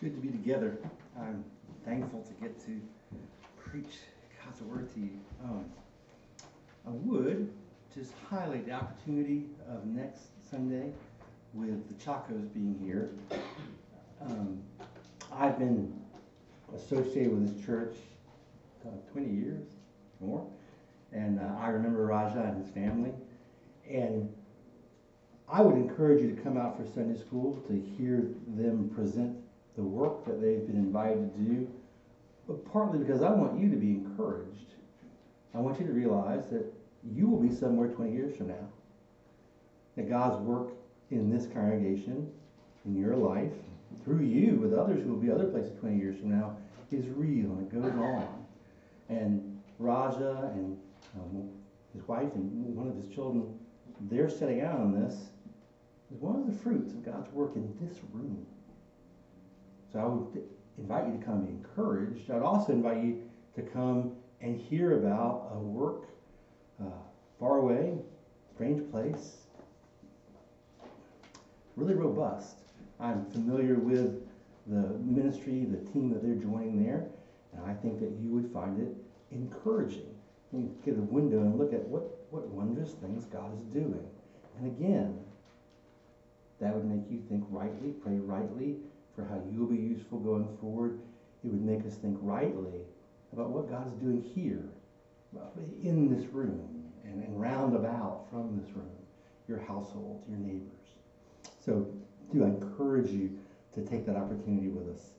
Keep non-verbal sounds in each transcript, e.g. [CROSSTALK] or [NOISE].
good to be together. I'm thankful to get to preach God's word to you. Um, I would just highlight the opportunity of next Sunday with the Chacos being here. Um, I've been associated with this church uh, 20 years more, and uh, I remember Raja and his family. And I would encourage you to come out for Sunday school to hear them present the work that they've been invited to do, but partly because I want you to be encouraged. I want you to realize that you will be somewhere 20 years from now. That God's work in this congregation, in your life, through you, with others who will be other places 20 years from now, is real and it goes on. And Raja and um, his wife and one of his children, they're setting out on this is one of the fruits of God's work in this room. So I would invite you to come be encouraged. I'd also invite you to come and hear about a work uh, far away, strange place, really robust. I'm familiar with the ministry, the team that they're joining there, and I think that you would find it encouraging. You get a window and look at what, what wondrous things God is doing. And again, that would make you think rightly, pray rightly, for how you'll be useful going forward. It would make us think rightly about what God is doing here, in this room, and, and round about from this room, your household, your neighbors. So, do I encourage you to take that opportunity with us?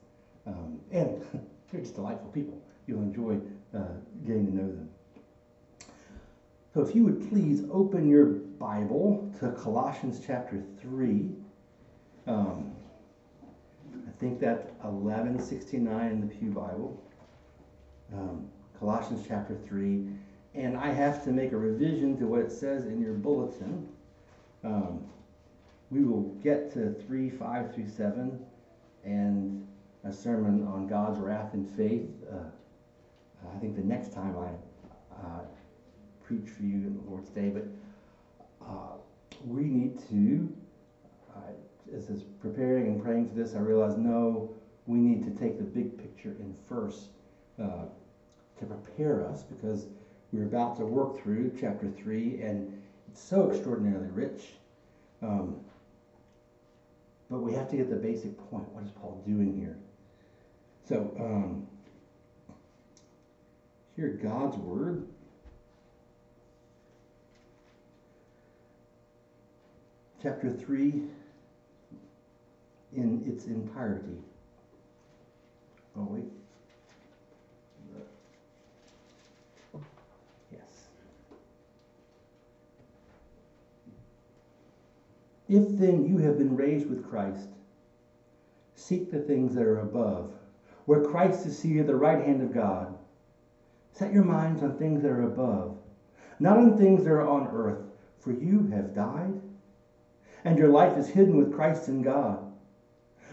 Um, and [LAUGHS] they're just delightful people. You'll enjoy uh, getting to know them. So, if you would please open your Bible to Colossians chapter 3. Um, I think that's 1169 in the Pew Bible. Um, Colossians chapter 3. And I have to make a revision to what it says in your bulletin. Um, we will get to 3, 5 through 7, and a sermon on God's wrath and faith. Uh, I think the next time I uh, preach for you in the Lord's Day, but uh, we need to as I was preparing and praying for this, I realized no, we need to take the big picture in first uh, to prepare us because we're about to work through chapter 3 and it's so extraordinarily rich. Um, but we have to get the basic point. What is Paul doing here? So, um, here, God's word. Chapter 3, in its entirety. Oh, wait. Yes. If then you have been raised with Christ, seek the things that are above, where Christ is seated at the right hand of God. Set your minds on things that are above, not on things that are on earth, for you have died, and your life is hidden with Christ in God.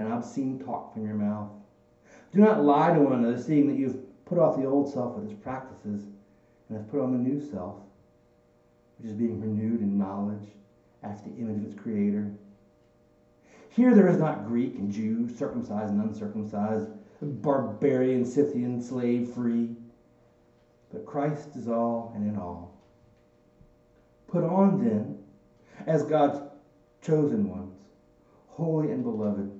and obscene talk from your mouth. Do not lie to one another, seeing that you've put off the old self with its practices and have put on the new self, which is being renewed in knowledge after the image of its creator. Here there is not Greek and Jew, circumcised and uncircumcised, barbarian, Scythian, slave, free, but Christ is all and in all. Put on then, as God's chosen ones, holy and beloved,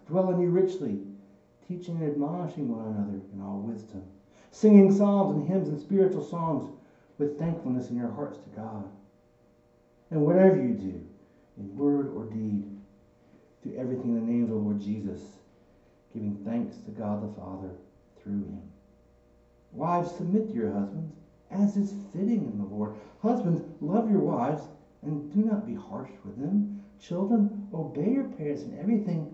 dwell in you richly, teaching and admonishing one another in all wisdom, singing psalms and hymns and spiritual songs with thankfulness in your hearts to God. And whatever you do, in word or deed, do everything in the name of the Lord Jesus, giving thanks to God the Father through him. Wives, submit to your husbands, as is fitting in the Lord. Husbands, love your wives, and do not be harsh with them. Children, obey your parents in everything,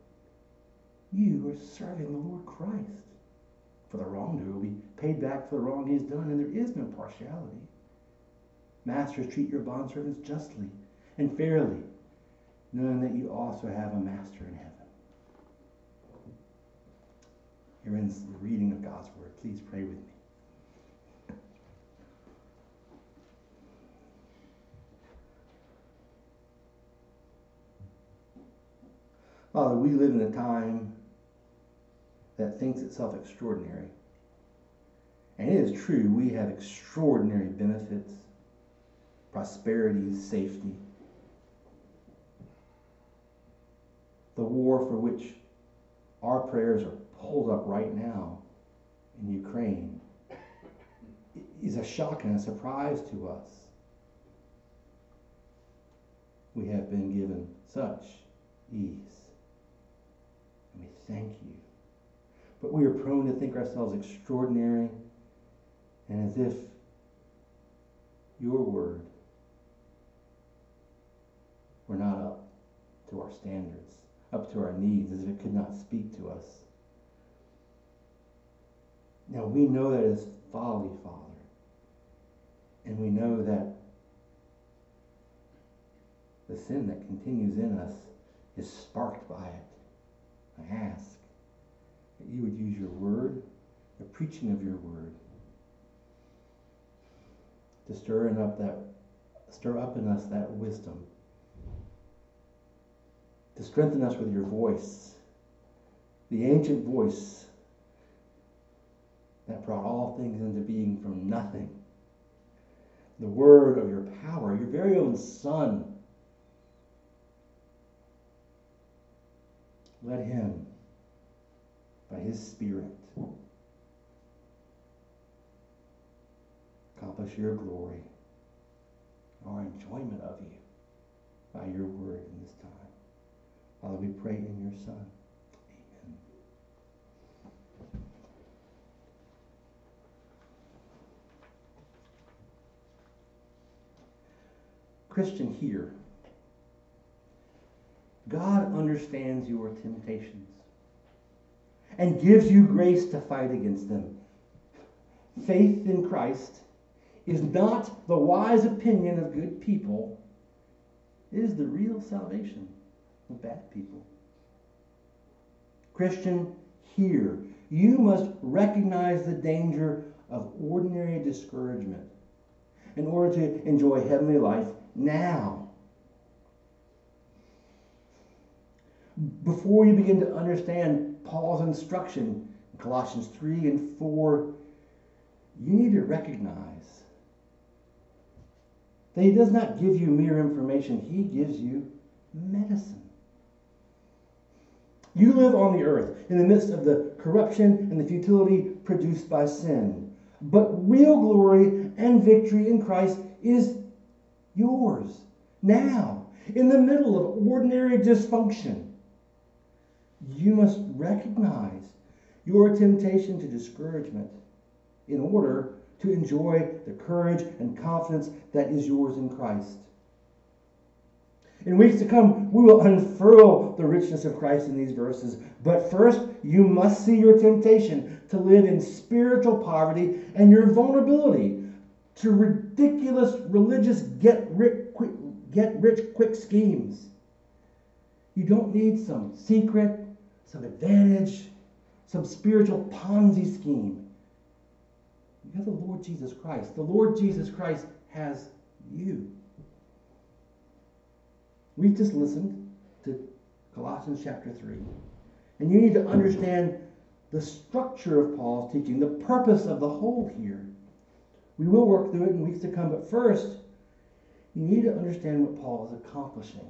You are serving the Lord Christ. For the wrongdoer will be paid back for the wrong he has done, and there is no partiality. Masters, treat your bondservants justly and fairly, knowing that you also have a master in heaven. Here ends the reading of God's word. Please pray with me. Father, we live in a time that thinks itself extraordinary. And it is true, we have extraordinary benefits, prosperity, safety. The war for which our prayers are pulled up right now in Ukraine is a shock and a surprise to us. We have been given such ease And we thank you. But we are prone to think ourselves extraordinary and as if your word were not up to our standards, up to our needs, as if it could not speak to us. Now we know that is folly, Father. And we know that the sin that continues in us is sparked by it. I ask that you would use your word, the preaching of your word, to stir up that stir up in us that wisdom, to strengthen us with your voice, the ancient voice that brought all things into being from nothing. The word of your power, your very own Son Let him, by his Spirit, accomplish your glory, our enjoyment of you by your word in this time. Father, we pray in your Son. Amen. Christian, here God understands your temptations and gives you grace to fight against them. Faith in Christ is not the wise opinion of good people, it is the real salvation of bad people. Christian, here, you must recognize the danger of ordinary discouragement in order to enjoy heavenly life now. before you begin to understand Paul's instruction in Colossians 3 and 4, you need to recognize that he does not give you mere information, he gives you medicine. You live on the earth in the midst of the corruption and the futility produced by sin. But real glory and victory in Christ is yours now, in the middle of ordinary dysfunction you must recognize your temptation to discouragement in order to enjoy the courage and confidence that is yours in Christ. In weeks to come, we will unfurl the richness of Christ in these verses. But first, you must see your temptation to live in spiritual poverty and your vulnerability to ridiculous religious get rich quick, get rich quick schemes. You don't need some secret some advantage, some spiritual Ponzi scheme. You have the Lord Jesus Christ. The Lord Jesus Christ has you. We've just listened to Colossians chapter 3. And you need to understand the structure of Paul's teaching, the purpose of the whole here. We will work through it in weeks to come, but first, you need to understand what Paul is accomplishing.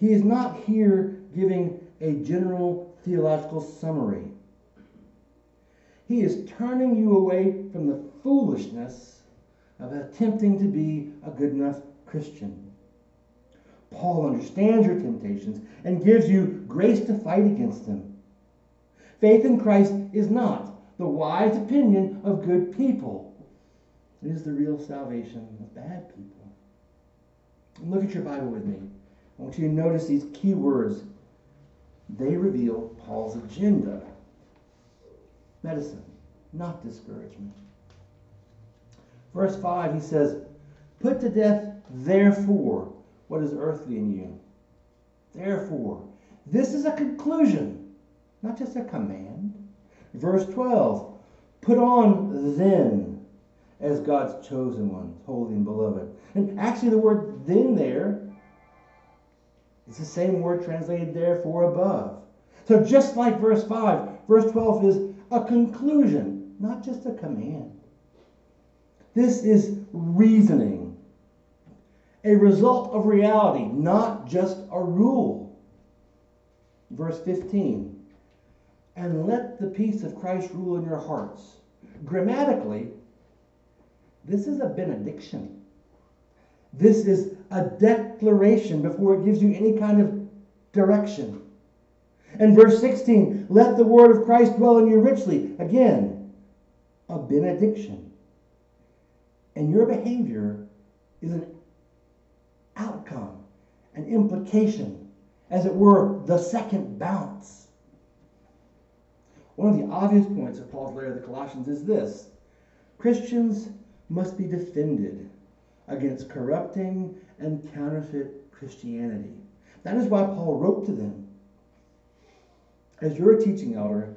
He is not here giving a general theological summary. He is turning you away from the foolishness of attempting to be a good enough Christian. Paul understands your temptations and gives you grace to fight against them. Faith in Christ is not the wise opinion of good people. It is the real salvation of bad people. And look at your Bible with me. I want you to notice these key words. They reveal Paul's agenda. Medicine, not discouragement. Verse 5, he says, Put to death, therefore, what is earthly in you. Therefore, this is a conclusion, not just a command. Verse 12, Put on then as God's chosen ones, holy and beloved. And actually, the word then there is the same word translated therefore above. So just like verse 5, verse 12 is a conclusion, not just a command. This is reasoning, a result of reality, not just a rule. Verse 15, and let the peace of Christ rule in your hearts. Grammatically, this is a benediction. This is a declaration before it gives you any kind of direction. And verse 16, let the word of Christ dwell in you richly. Again, a benediction. And your behavior is an outcome, an implication, as it were, the second bounce. One of the obvious points of Paul's letter to the Colossians is this Christians must be defended against corrupting and counterfeit Christianity. That is why Paul wrote to them. As your teaching elder,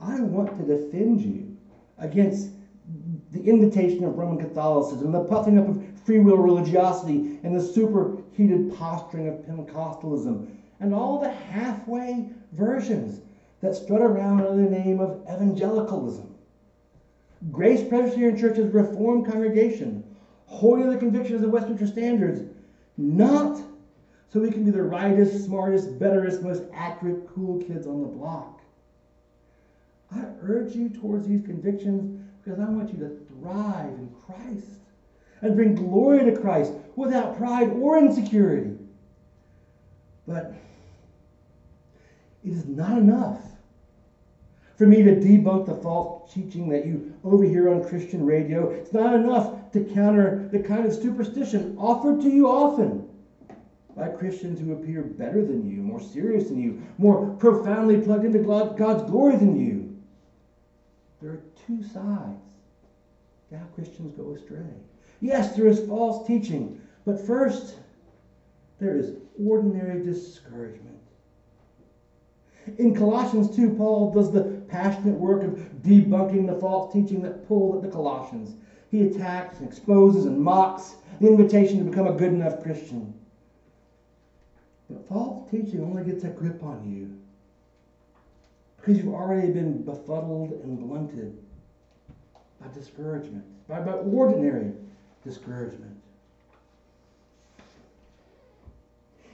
I want to defend you against the invitation of Roman Catholicism, the puffing up of free will religiosity, and the superheated posturing of Pentecostalism, and all the halfway versions that strut around under the name of evangelicalism. Grace Presbyterian Church's Reformed congregation holding the convictions of the Westminster Standards, not so we can be the rightest, smartest, betterest, most accurate, cool kids on the block. I urge you towards these convictions because I want you to thrive in Christ and bring glory to Christ without pride or insecurity. But it is not enough for me to debunk the false teaching that you overhear on Christian radio. It's not enough to counter the kind of superstition offered to you often by Christians who appear better than you, more serious than you, more profoundly plugged into God's glory than you. There are two sides to how Christians go astray. Yes, there is false teaching, but first, there is ordinary discouragement. In Colossians 2, Paul does the passionate work of debunking the false teaching that pulled at the Colossians. He attacks and exposes and mocks the invitation to become a good enough Christian. But false teaching only gets a grip on you because you've already been befuddled and blunted by discouragement, by, by ordinary discouragement.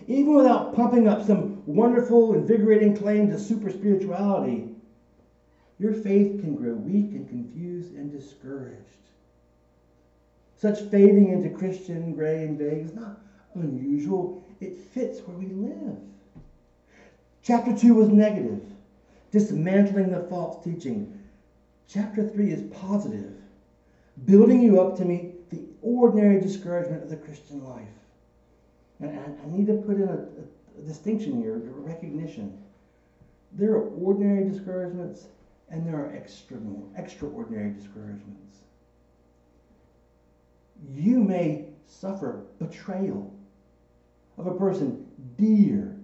Even without pumping up some wonderful, invigorating claim to super spirituality, your faith can grow weak and confused and discouraged. Such fading into Christian gray and vague is not unusual. It fits where we live. Chapter 2 was negative, dismantling the false teaching. Chapter 3 is positive, building you up to meet the ordinary discouragement of the Christian life. And I, need to put in a, a, distinction here, a recognition. There are ordinary discouragements and there are extra, extraordinary discouragements. You may suffer betrayal of a person dear,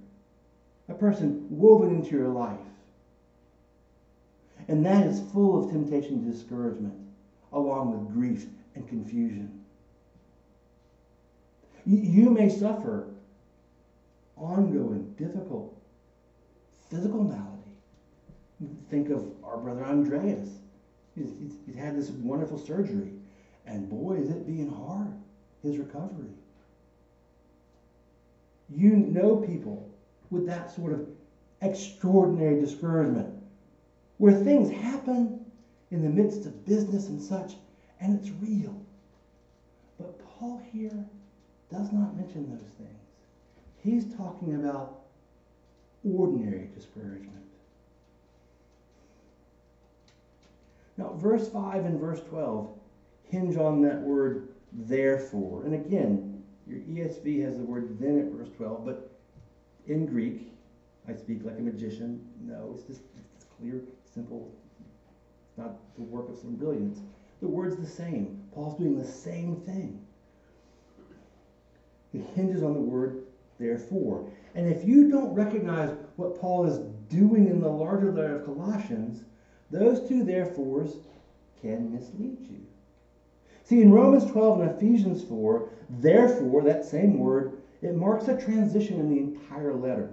a person woven into your life. And that is full of temptation and discouragement, along with grief and confusion. You may suffer ongoing, difficult physical malady. Think of our brother Andreas. He's, he's, he's had this wonderful surgery, and boy, is it being hard, his recovery. You know people with that sort of extraordinary discouragement where things happen in the midst of business and such, and it's real. But Paul here does not mention those things. He's talking about ordinary discouragement. Now, verse 5 and verse 12 hinge on that word therefore. And again, your ESV has the word then at verse 12, but in Greek, I speak like a magician. No, it's just it's clear, simple. It's not the work of some brilliance. The word's the same. Paul's doing the same thing. It hinges on the word therefore. And if you don't recognize what Paul is doing in the larger letter of Colossians, those two therefores can mislead you. See, in Romans 12 and Ephesians 4, therefore, that same word, it marks a transition in the entire letter.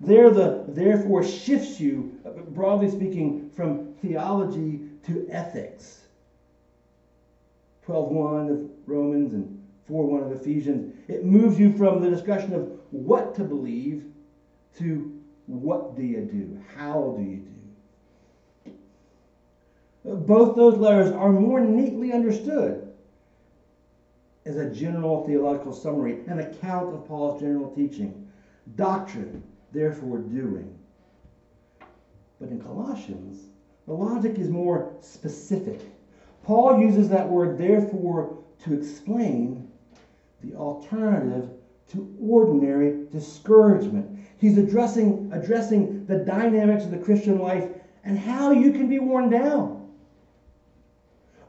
There, the therefore shifts you, broadly speaking, from theology to ethics. 12.1 of Romans and 4.1 of Ephesians. It moves you from the discussion of what to believe to what do you do? How do you do? Both those letters are more neatly understood as a general theological summary, an account of Paul's general teaching. Doctrine, therefore doing. But in Colossians, the logic is more specific. Paul uses that word therefore to explain the alternative to ordinary discouragement. He's addressing, addressing the dynamics of the Christian life and how you can be worn down.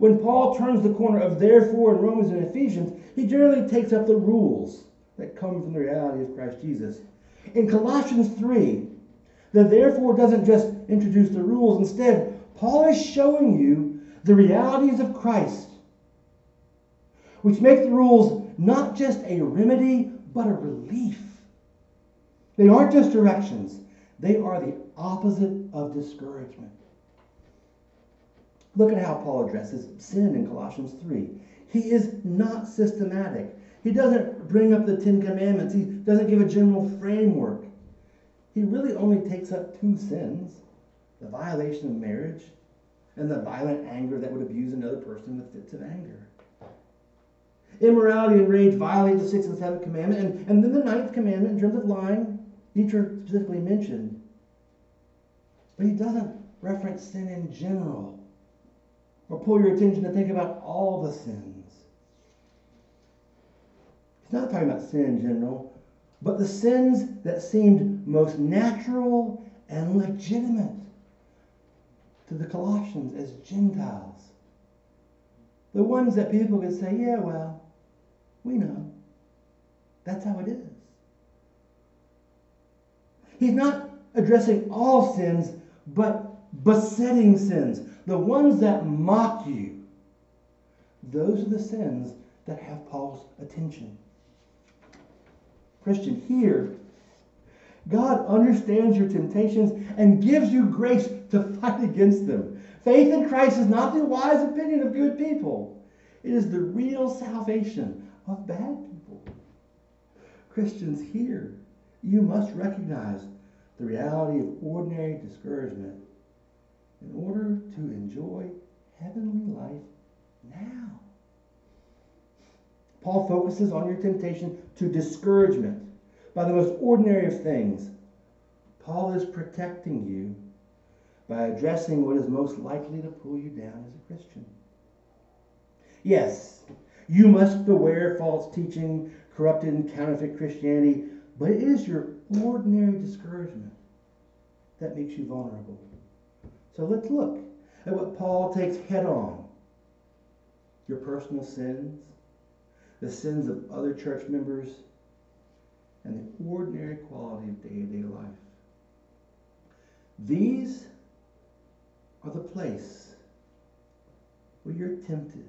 When Paul turns the corner of therefore in Romans and Ephesians, he generally takes up the rules that come from the reality of Christ Jesus. In Colossians 3, the therefore doesn't just introduce the rules. Instead, Paul is showing you the realities of Christ, which make the rules not just a remedy, but a relief. They aren't just directions, they are the opposite of discouragement. Look at how Paul addresses sin in Colossians 3. He is not systematic. He doesn't bring up the Ten Commandments. He doesn't give a general framework. He really only takes up two sins the violation of marriage and the violent anger that would abuse another person with fits of anger. Immorality and rage violate the sixth and seventh commandment, and, and then the ninth commandment in terms of lying, are specifically mentioned. But he doesn't reference sin in general or pull your attention to think about all the sins. He's not talking about sin in general, but the sins that seemed most natural and legitimate to the Colossians as Gentiles. The ones that people could say, yeah, well, we know. That's how it is. He's not addressing all sins, but besetting sins, the ones that mock you. Those are the sins that have Paul's attention. Christian, here, God understands your temptations and gives you grace to fight against them. Faith in Christ is not the wise opinion of good people, it is the real salvation of bad people. Christians, here, you must recognize the reality of ordinary discouragement in order to enjoy heavenly life now. Paul focuses on your temptation to discouragement by the most ordinary of things. Paul is protecting you by addressing what is most likely to pull you down as a Christian. Yes, you must beware false teaching, corrupted and counterfeit Christianity, but it is your ordinary discouragement that makes you vulnerable. So let's look at what Paul takes head on. Your personal sins, the sins of other church members, and the ordinary quality of day to day life. These are the place where you're tempted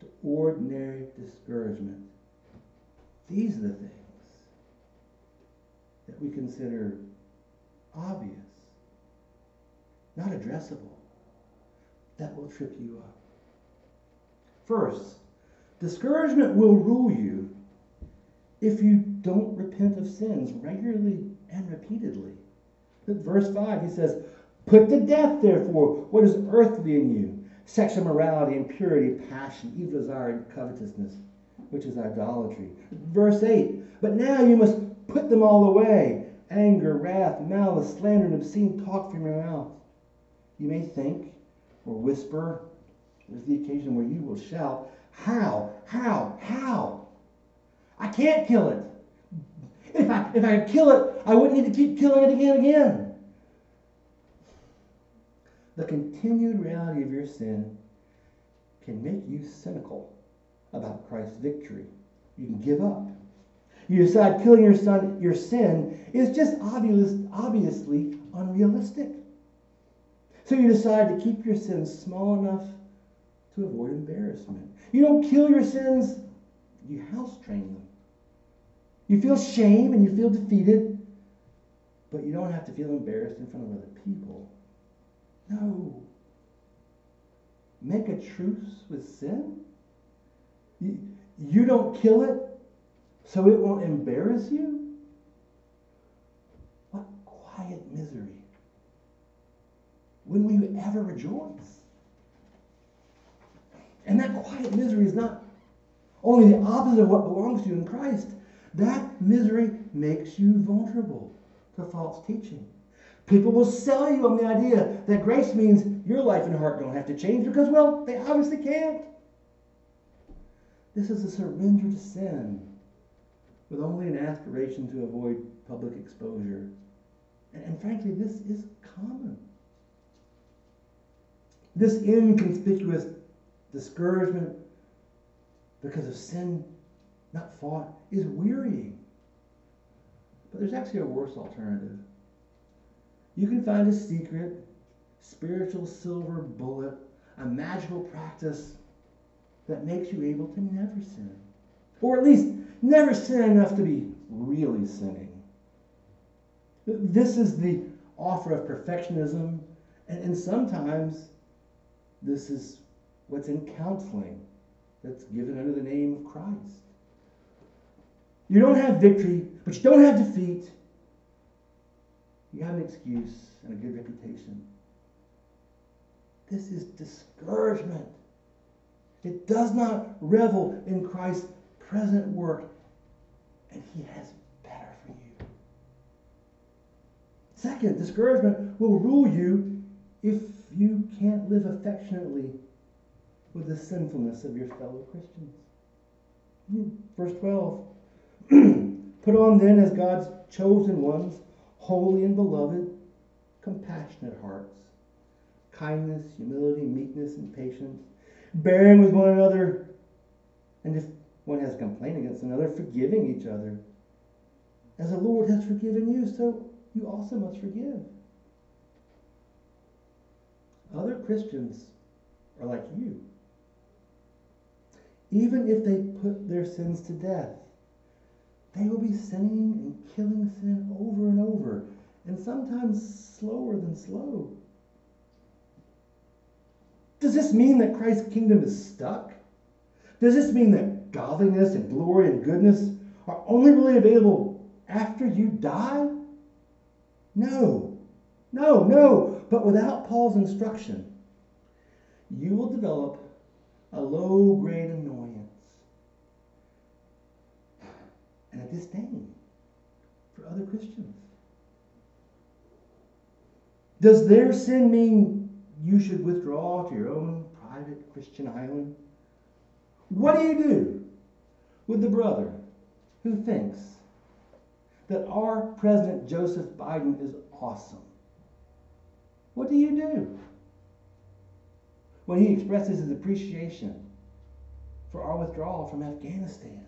to ordinary discouragement, these are the things that we consider obvious, not addressable, that will trip you up. First, discouragement will rule you if you don't repent of sins regularly and repeatedly. Verse 5, he says, Put to death, therefore, what is earthly in you sexual morality, impurity, passion, evil desire, and covetousness, which is idolatry. Verse 8, But now you must put them all away anger, wrath, malice, slander, and obscene talk from your mouth. You may think or whisper, there's the occasion where you will shout, How? How? How? I can't kill it. If I, if I could kill it, I wouldn't need to keep killing it again and again. The continued reality of your sin can make you cynical about Christ's victory. You can give up. You decide killing your son, your sin, is just obvious, obviously unrealistic. So you decide to keep your sins small enough to avoid embarrassment. You don't kill your sins, you house train them. You feel shame and you feel defeated, but you don't have to feel embarrassed in front of other people. No. Make a truce with sin? You, you don't kill it so it won't embarrass you? What quiet misery. When will you ever rejoice? And that quiet misery is not only the opposite of what belongs to you in Christ. That misery makes you vulnerable to false teaching. People will sell you on the idea that grace means your life and heart don't have to change because, well, they obviously can't. This is a surrender to sin with only an aspiration to avoid public exposure. And, and frankly, this is common. This inconspicuous discouragement because of sin not fought is wearying. But there's actually a worse alternative. You can find a secret, spiritual silver bullet, a magical practice that makes you able to never sin. Or at least never sin enough to be really sinning. This is the offer of perfectionism, and, and sometimes this is what's in counseling that's given under the name of Christ. You don't have victory, but you don't have defeat. You have an excuse and a good reputation. This is discouragement. It does not revel in Christ's present work, and He has better for you. Second, discouragement will rule you if you can't live affectionately with the sinfulness of your fellow Christians. Hmm, verse 12 [CLEARS THROAT] Put on then as God's chosen ones, holy and beloved, compassionate hearts, kindness, humility, meekness, and patience, bearing with one another, and if one has a complaint against another, forgiving each other. As the Lord has forgiven you, so you also must forgive. Other Christians are like you. Even if they put their sins to death, they will be sinning and killing sin over and over, and sometimes slower than slow. Does this mean that Christ's kingdom is stuck? Does this mean that godliness and glory and goodness are only really available after you die? No. No, no. But without Paul's instruction, you will develop a low grade annoyance and a disdain for other Christians. Does their sin mean you should withdraw to your own private Christian island? What do you do with the brother who thinks that our President Joseph Biden is awesome? What do you do when he expresses his appreciation for our withdrawal from Afghanistan?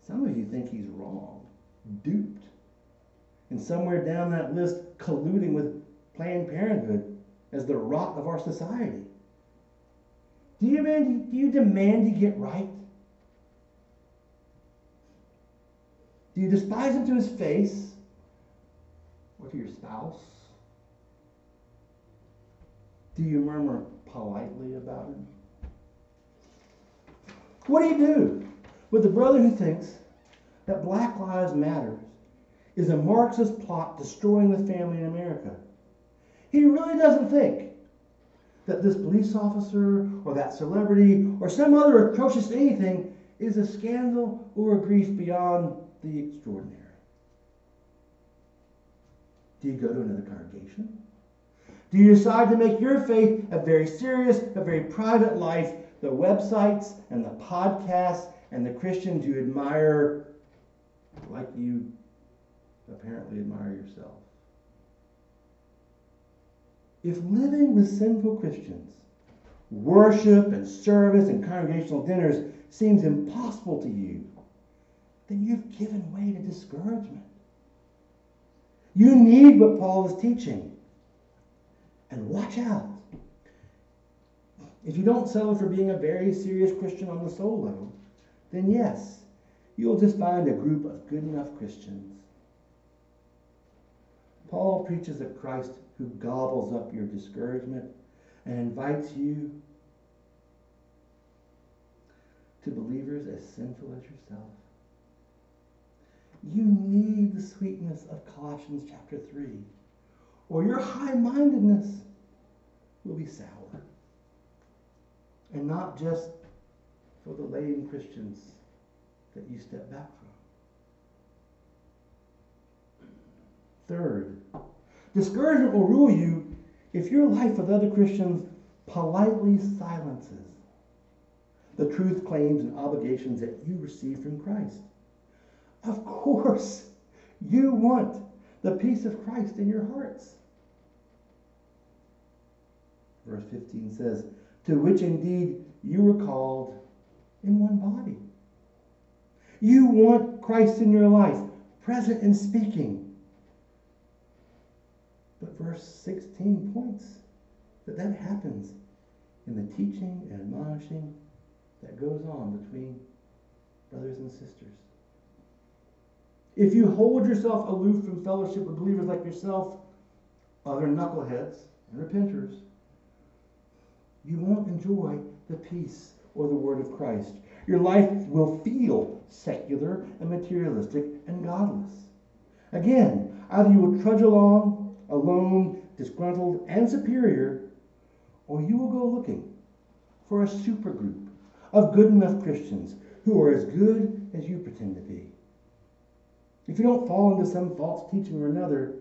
Some of you think he's wrong, duped, and somewhere down that list, colluding with Planned Parenthood as the rot of our society? Do you, demand, do you demand to get right? Do you despise him to his face to your spouse? Do you murmur politely about him? What do you do with the brother who thinks that Black Lives Matter is a Marxist plot destroying the family in America? He really doesn't think that this police officer or that celebrity or some other atrocious anything is a scandal or a grief beyond the extraordinary. Do you go to another congregation? Do you decide to make your faith a very serious, a very private life? The websites and the podcasts and the Christians you admire like you apparently admire yourself. If living with sinful Christians, worship and service and congregational dinners seems impossible to you, then you've given way to discouragement. You need what Paul is teaching. And watch out. If you don't settle for being a very serious Christian on the soul level, then yes, you'll just find a group of good enough Christians. Paul preaches a Christ who gobbles up your discouragement and invites you to believers as sinful as yourself. You need the sweetness of Colossians chapter 3, or your high mindedness will be sour. And not just for the lame Christians that you step back from. Third, discouragement will rule you if your life with other Christians politely silences the truth claims and obligations that you receive from Christ. Of course, you want the peace of Christ in your hearts. Verse 15 says, To which indeed you were called in one body. You want Christ in your life, present and speaking. But verse 16 points that that happens in the teaching and admonishing that goes on between brothers and sisters. If you hold yourself aloof from fellowship with believers like yourself, other knuckleheads and repenters, you won't enjoy the peace or the word of Christ. Your life will feel secular and materialistic and godless. Again, either you will trudge along, alone, disgruntled, and superior, or you will go looking for a supergroup of good enough Christians who are as good as you pretend to be. If you don't fall into some false teaching or another,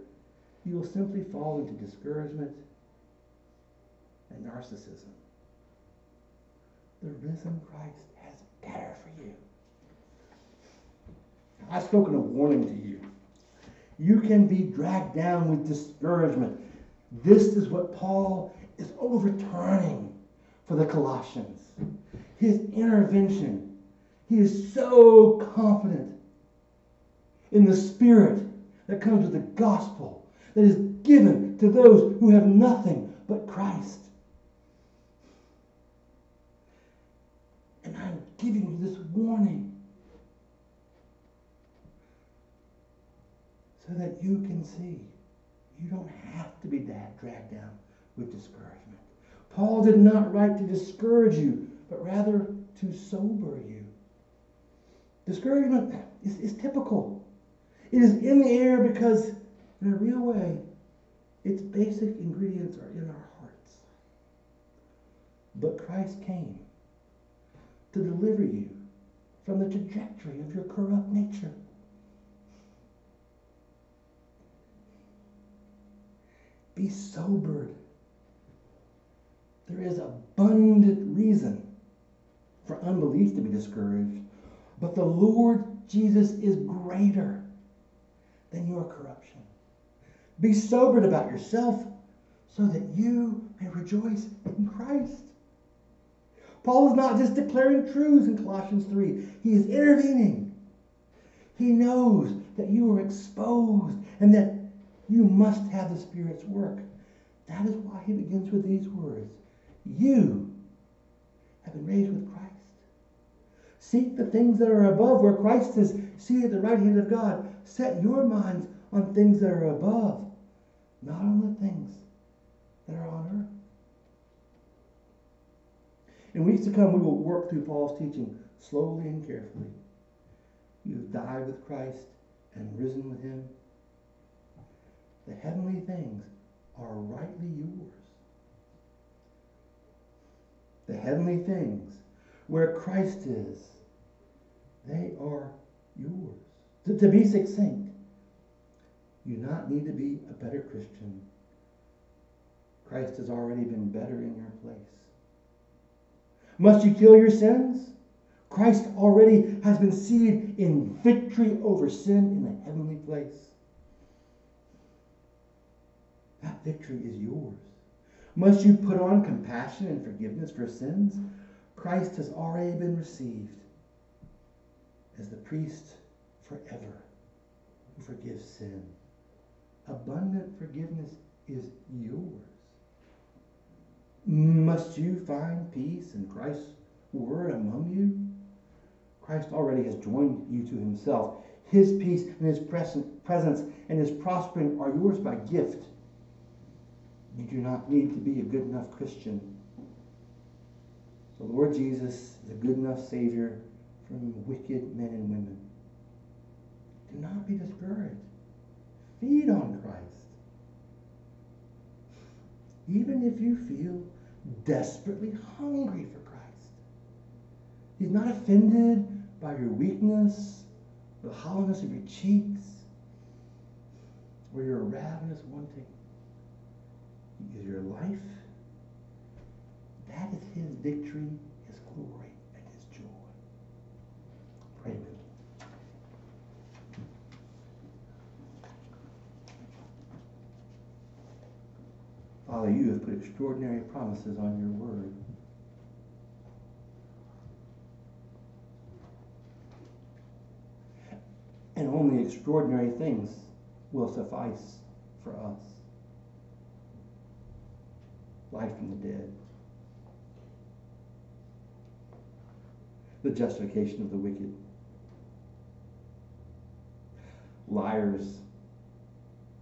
you will simply fall into discouragement and narcissism. The risen Christ has better for you. I've spoken a warning to you. You can be dragged down with discouragement. This is what Paul is overturning for the Colossians. His intervention. He is so confident in the Spirit that comes with the gospel that is given to those who have nothing but Christ. And I'm giving you this warning so that you can see you don't have to be dragged down with discouragement. Paul did not write to discourage you, but rather to sober you. Discouragement is, is typical. It is in the air because, in a real way, its basic ingredients are in our hearts. But Christ came to deliver you from the trajectory of your corrupt nature. Be sobered. There is abundant reason for unbelief to be discouraged, but the Lord Jesus is greater than your corruption. Be sobered about yourself so that you may rejoice in Christ. Paul is not just declaring truths in Colossians 3, he is intervening. He knows that you are exposed and that you must have the Spirit's work That is why he begins with these words You have been raised with Christ. Seek the things that are above, where Christ is seated at the right hand of God. Set your minds on things that are above, not on the things that are on earth. In weeks to come, we will work through Paul's teaching slowly and carefully. You have died with Christ and risen with him. The heavenly things are rightly yours. The heavenly things, where Christ is, they are yours. To, to be succinct, you not need to be a better Christian. Christ has already been better in your place. Must you kill your sins? Christ already has been seated in victory over sin in the heavenly place. That victory is yours. Must you put on compassion and forgiveness for sins? Christ has already been received as the priest forever who forgives sin. Abundant forgiveness is yours. Must you find peace in Christ's word among you? Christ already has joined you to himself. His peace and his presence and his prospering are yours by gift. You do not need to be a good enough Christian. The Lord Jesus is a good enough Savior from wicked men and women. Do not be discouraged. Feed on Christ. Even if you feel desperately hungry for Christ. He's not offended by your weakness, the hollowness of your cheeks, or your ravenous wanting. Is your life. That is his victory, his glory, and his joy. Pray with me. Father, you have put extraordinary promises on your word. And only extraordinary things will suffice for us. Life from the dead. The justification of the wicked. Liars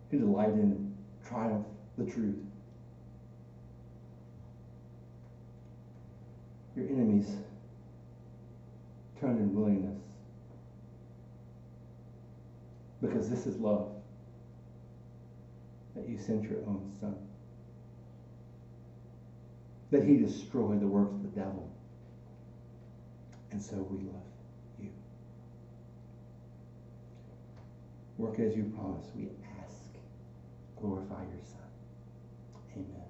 who delight in triumph the truth. Your enemies turned in willingness because this is love that you sent your own son. That he destroyed the works of the devil. And so we love you. Work as you promised, we ask. Glorify your son. Amen.